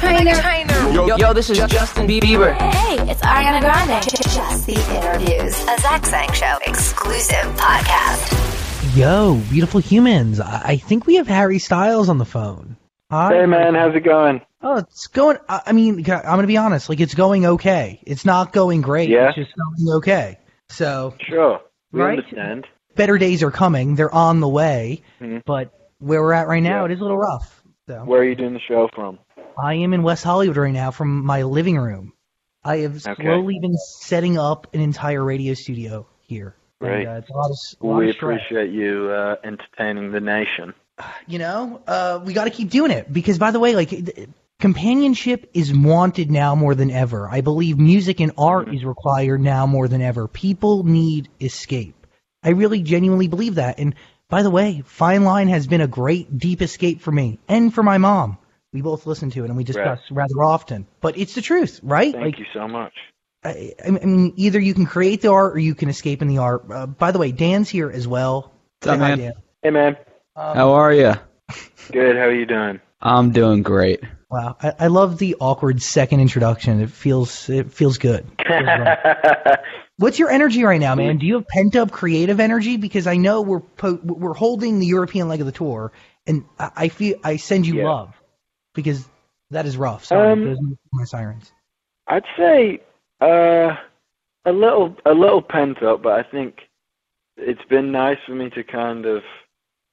Trainer. Yo, yo, this is Justin Bieber. Hey, it's Ariana Grande. Just the interviews, a Zach Sang Show exclusive podcast. Yo, beautiful humans. I I think we have Harry Styles on the phone. Hi. Hey man, how's it going? Oh, it's going. I I mean, I'm gonna be honest. Like, it's going okay. It's not going great. Yeah? It's just going okay. So, Sure, we Right? understand. better days are coming. They're on the way. Mhm. But where we're at right now, Yeah. it is a little rough. So, Where are you doing the show from? I am in West Hollywood right now from my living room. I have Okay. slowly been setting up an entire radio studio here. Great. And, uh, it's a lot of, s- a lot we appreciate you uh, entertaining the nation. you know, uh, we got to keep doing it because, by the way, like companionship is wanted now more than ever. I believe music and art Mm-hmm. is required now more than ever. People need escape. I really genuinely believe that. And by the way, Fine Line has been a great deep escape for me and for my mom. We both listen to it and we discuss rather often. But it's the truth, right? Thank like, you so much. I, I mean, either you can create the art or you can escape in the art. Uh, by the way, Dan's here as well. What's up, man? Dan. Hey man, Um, How are you? good. How are you doing? I'm doing great. Wow, I, I love the awkward second introduction. It feels it feels good. Feels right. What's your energy right now, man? Do you have pent up creative energy? Because I know we're po- we're holding the European leg of the tour, and I, I feel I send you Yeah. love because that is rough. Sorry, Um, my sirens. I'd say uh, a little, a little pent up, but I think it's been nice for me to kind of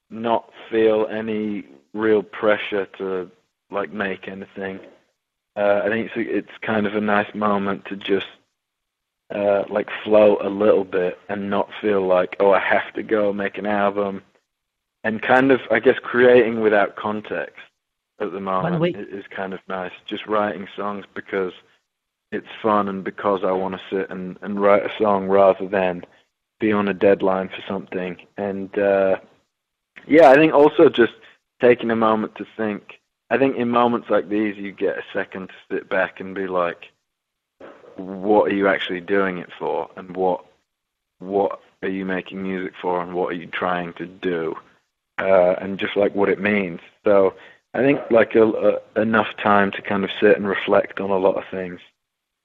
not feel any real pressure to like make anything. Uh, I think it's, it's kind of a nice moment to just uh, like float a little bit and not feel like oh I have to go make an album, and kind of I guess creating without context at the moment i- is kind of nice. Just writing songs because it's fun and because I want to sit and, and write a song rather than be on a deadline for something. And uh, yeah, I think also just taking a moment to think. I think in moments like these, you get a second to sit back and be like, what are you actually doing it for, and what what are you making music for, and what are you trying to do, uh, and just like what it means. So I think like a, a, enough time to kind of sit and reflect on a lot of things.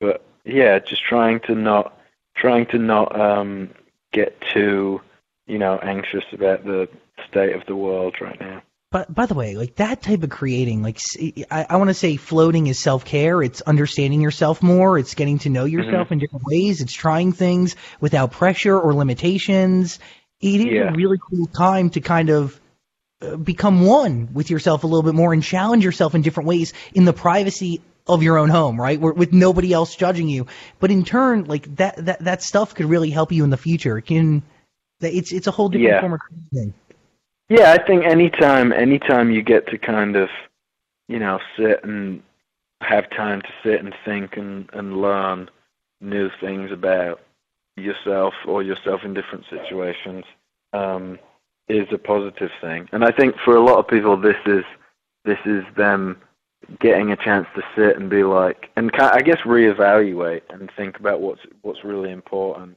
But yeah, just trying to not trying to not um, get too you know anxious about the state of the world right now. But by the way, like that type of creating, like I want to say, floating is self care. It's understanding yourself more. It's getting to know yourself Mm-hmm. in different ways. It's trying things without pressure or limitations. It is Yeah. a really cool time to kind of become one with yourself a little bit more and challenge yourself in different ways in the privacy of your own home, right? With nobody else judging you. But in turn, like that that that stuff could really help you in the future. It can it's it's a whole different Yeah. form of creating. Yeah, I think anytime anytime you get to kind of, you know, sit and have time to sit and think and, and learn new things about yourself or yourself in different situations, um, is a positive thing. And I think for a lot of people this is this is them getting a chance to sit and be like and I guess reevaluate and think about what's what's really important.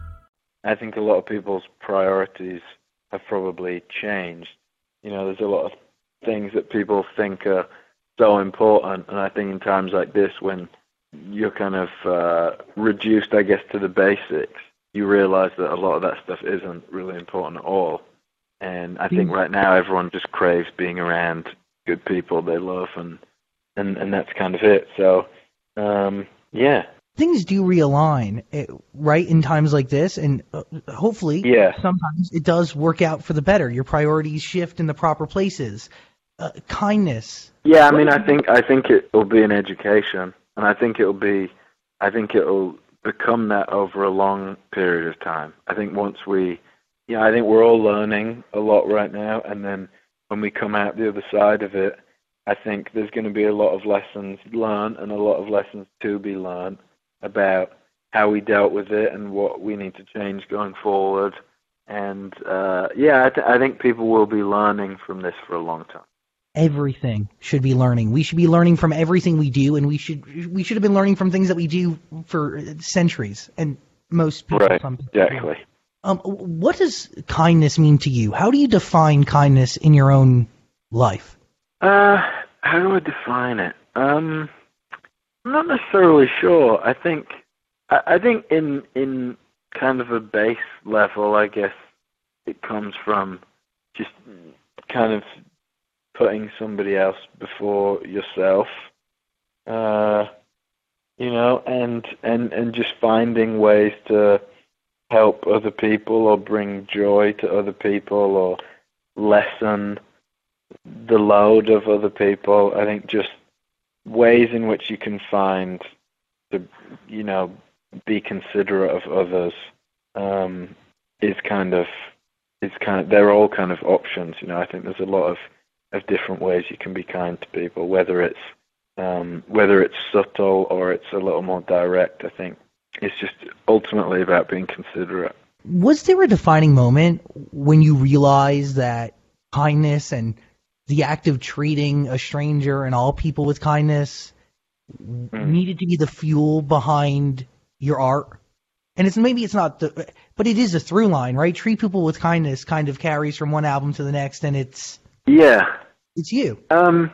I think a lot of people's priorities have probably changed. You know, there's a lot of things that people think are so important, and I think in times like this, when you're kind of uh, reduced, I guess, to the basics, you realize that a lot of that stuff isn't really important at all. And I think right now everyone just craves being around good people they love, and and and that's kind of it. So, um, yeah, things do realign, eh, right, in times like this, and uh, hopefully, Yeah. sometimes it does work out for the better. Your priorities shift in the proper places. Uh, kindness. Yeah, I mean, I think I think it will be an education, and I think it'll be, I think it'll become that over a long period of time. I think once we, yeah, I think we're all learning a lot right now, and then when we come out the other side of it, I think there's going to be a lot of lessons learned and a lot of lessons to be learned about how we dealt with it and what we need to change going forward. And uh, yeah, I, th- I think people will be learning from this for a long time. Everything should be learning. We should be learning from everything we do, and we should we should have been learning from things that we do for centuries. And most people, Right, some people exactly. Um, what does kindness mean to you? How do you define kindness in your own life? Uh, how do I define it? Um, I'm not necessarily sure. I think, I, I think in in kind of a base level, I guess it comes from just kind of putting somebody else before yourself. Uh, you know, and and and just finding ways to help other people or bring joy to other people or lessen the load of other people. I think just ways in which you can find to, you know, be considerate of others um, is kind of is kind of they're all kind of options. You know, I think there's a lot of of different ways you can be kind to people, whether it's um, whether it's subtle or it's a little more direct. I think it's just ultimately about being considerate. Was there a defining moment when you realized that kindness and the act of treating a stranger and all people with kindness needed to be the fuel behind your art? And it's maybe it's not the, but it is a through line, right? Treat people with kindness kind of carries from one album to the next, and it's Yeah, it's you. Um,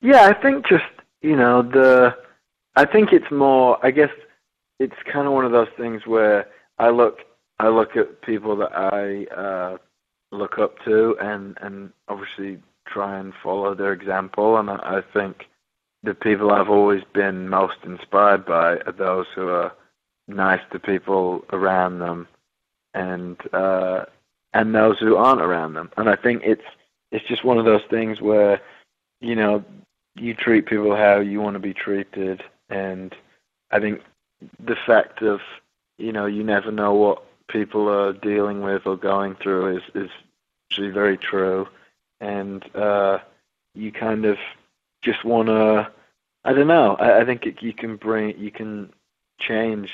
yeah, I think just you know the. I think it's more. I guess it's kind of one of those things where I look. I look at people that I uh, look up to, and and obviously try and follow their example. And I, I think the people I've always been most inspired by are those who are nice to people around them, and uh, and those who aren't around them. And I think it's it's just one of those things where you know you treat people how you want to be treated and i think the fact of you know you never know what people are dealing with or going through is is actually very true and uh you kind of just want to i don't know i, I think it, you can bring you can change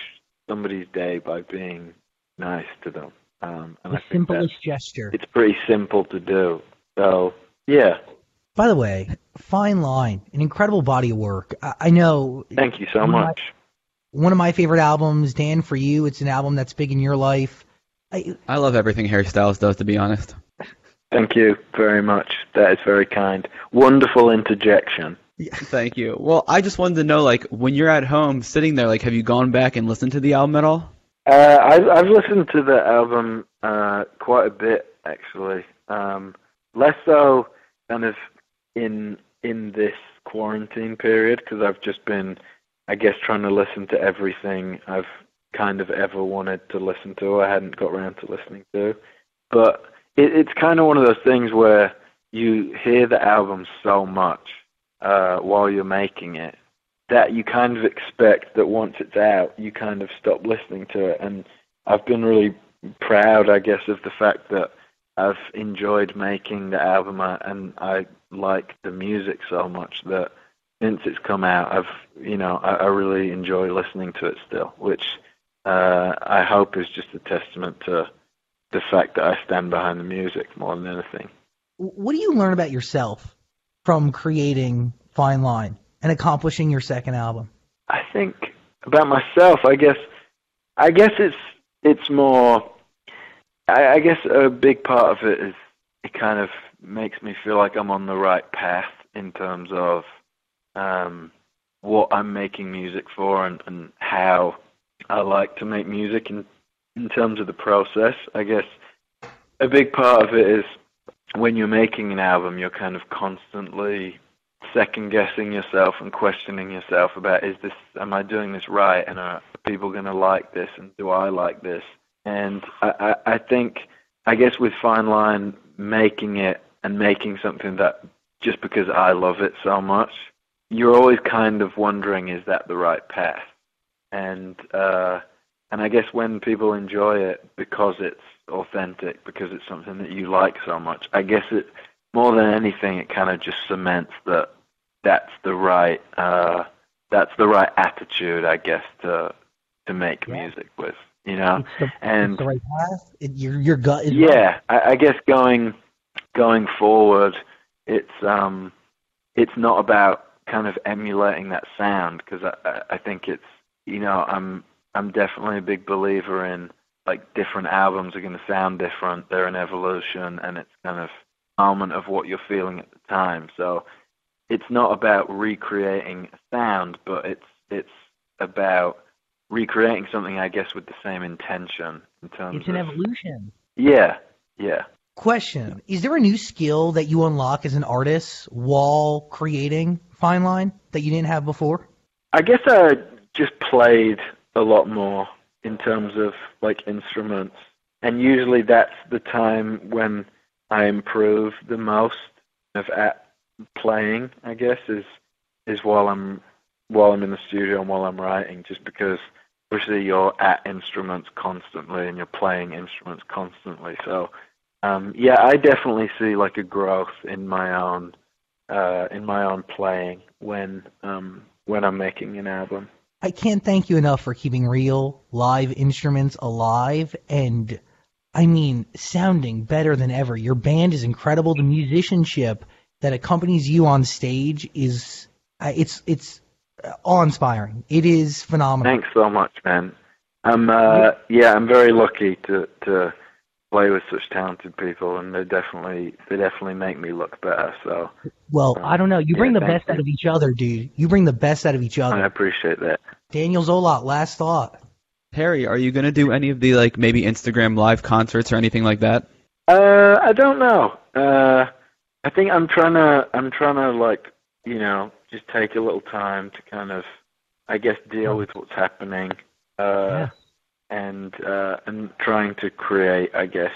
somebody's day by being nice to them um and The I think simplest gesture. it's pretty simple to do. So yeah, By the way, fine line, an incredible body of work. I, I know thank you so One of my- much. one of my favorite albums, Dan, for you. It's an album that's big in your life. I, I love everything Harry Styles does, to be honest. Thank you very much. That is very kind. Wonderful interjection. Yeah, Thank you. Well, I just wanted to know, like, when you're at home sitting there, like, have you gone back and listened to the album at all? Uh, I've, I've listened to the album uh, quite a bit actually. Um, less so kind of in in this quarantine period because I've just been, I guess, trying to listen to everything I've kind of ever wanted to listen to. I hadn't got around to listening to, but it, it's kind of one of those things where you hear the album so much uh, while you're making it that you kind of expect that once it's out, you kind of stop listening to it. And I've been really proud, I guess, of the fact that I've enjoyed making the album uh, and I like the music so much that since it's come out, I've, you know, I, I really enjoy listening to it still, which uh, I hope is just a testament to the fact that I stand behind the music more than anything. what do you learn about yourself from creating Fine Line and accomplishing your second album? I think about myself, I guess, I guess it's it's more. I, I guess a big part of it is it kind of makes me feel like I'm on the right path in terms of um, what I'm making music for and, and how I like to make music in in terms of the process. I guess a big part of it is when you're making an album, you're kind of constantly second guessing yourself and questioning yourself about is this am I doing this right? And are people going to like this? And do I like this? And I, I, I think I guess with Fine Line making it and making something that just because I love it so much you're always kind of wondering is that the right path? And uh and I guess when people enjoy it because it's authentic because it's something that you like so much I guess it more than anything, it kind of just cements that that's the right uh, that's the right attitude, I guess, to to make Yeah. music with. You know, the, and it's the right path. It, your your gut is right. yeah, I, I guess going going forward, it's um, it's not about kind of emulating that sound because I I think it's you know I'm I'm definitely a big believer in like different albums are going to sound different. They're an evolution, and it's kind of element of what you're feeling at the time. So it's not about recreating a sound, but it's it's about recreating something, I guess, with the same intention in terms It's an of evolution. yeah, yeah. Question: Is there a new skill that you unlock as an artist while creating Fine Line that you didn't have before? I guess I just played a lot more in terms of like instruments, and usually that's the time when I improve the most of at playing. I guess is is while I'm while I'm in the studio and while I'm writing, just because obviously you're at instruments constantly and you're playing instruments constantly. So um, yeah, I definitely see like a growth in my own uh, in my own playing when um, when I'm making an album. I can't thank you enough for keeping real live instruments alive and I mean sounding better than ever. Your band is incredible. The musicianship that accompanies you on stage is uh, it's it's awe-inspiring. It is phenomenal. Thanks so much, man. I'm uh, yeah, I'm very lucky to to play with such talented people, and they definitely they definitely make me look better. So Well, I don't know. You Yeah, bring the best you. out of each other, dude. You bring the best out of each other. I appreciate that. Daniel Zolot, last thought. Harry, are you gonna do any of the like maybe Instagram live concerts or anything like that? Uh, I don't know. Uh, I think I'm trying to I'm trying to like you know just take a little time to kind of I guess deal with what's happening. Uh, Yeah. And uh, and trying to create, I guess.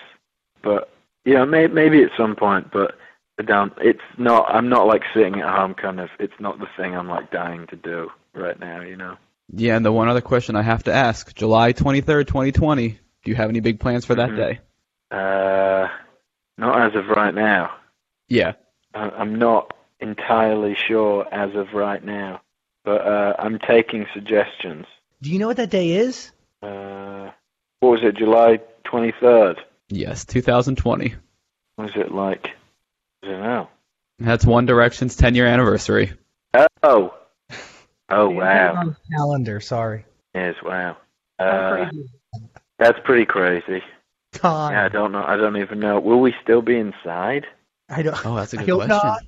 But you know, may, maybe at some point, but I don't. It's not. I'm not like sitting at home, kind of. It's not the thing I'm like dying to do right now. You know. Yeah, and the one other question I have to ask: July twenty third, twenty twenty. Do you have any big plans for that Mhm. day? Uh, not as of right now. Yeah. I- I'm not entirely sure as of right now, but uh, I'm taking suggestions. Do you know what that day is? Uh, what was it? July 23rd. Yes, 2020. Was it like? I don't know. That's One Direction's 10 year anniversary. Oh. Oh wow. On the calendar, sorry. Yes, wow. Uh, that's pretty crazy. God. Yeah, I don't know. I don't even know. Will we still be inside? I don't. Oh, that's a I good hope question. not.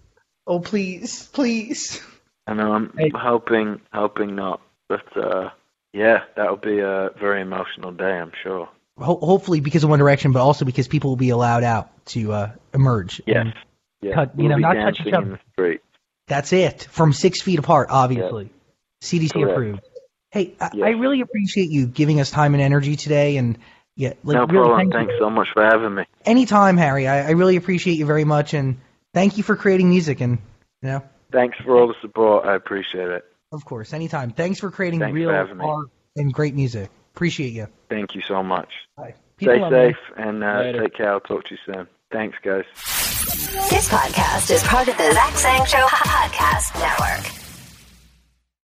Oh, please, please. I know. I'm Hey. hoping, hoping not. But uh, yeah, that'll be a very emotional day. I'm sure. Ho- hopefully because of One Direction, but also because people will be allowed out to uh, emerge. Yes. And Yeah. Cut- we'll know, be not touch dancing each other. in the street. That's it. From six feet apart, obviously. CDC Correct. approved. Hey, I, Yes. I really appreciate you giving us time and energy today, and yeah, like no really, problem. thank Thanks you. so much for having me. Anytime, Harry. I, I really appreciate you very much, and thank you for creating music. And you know, Thanks for all the support. I appreciate it. Of course, anytime. Thanks for creating Thanks for real having me. art and great music. Appreciate you. Thank you so much. Bye. Stay love you. safe and uh, take care. I'll talk to you soon. Thanks, guys. This podcast is part of the Zach Sang Show Podcast Network.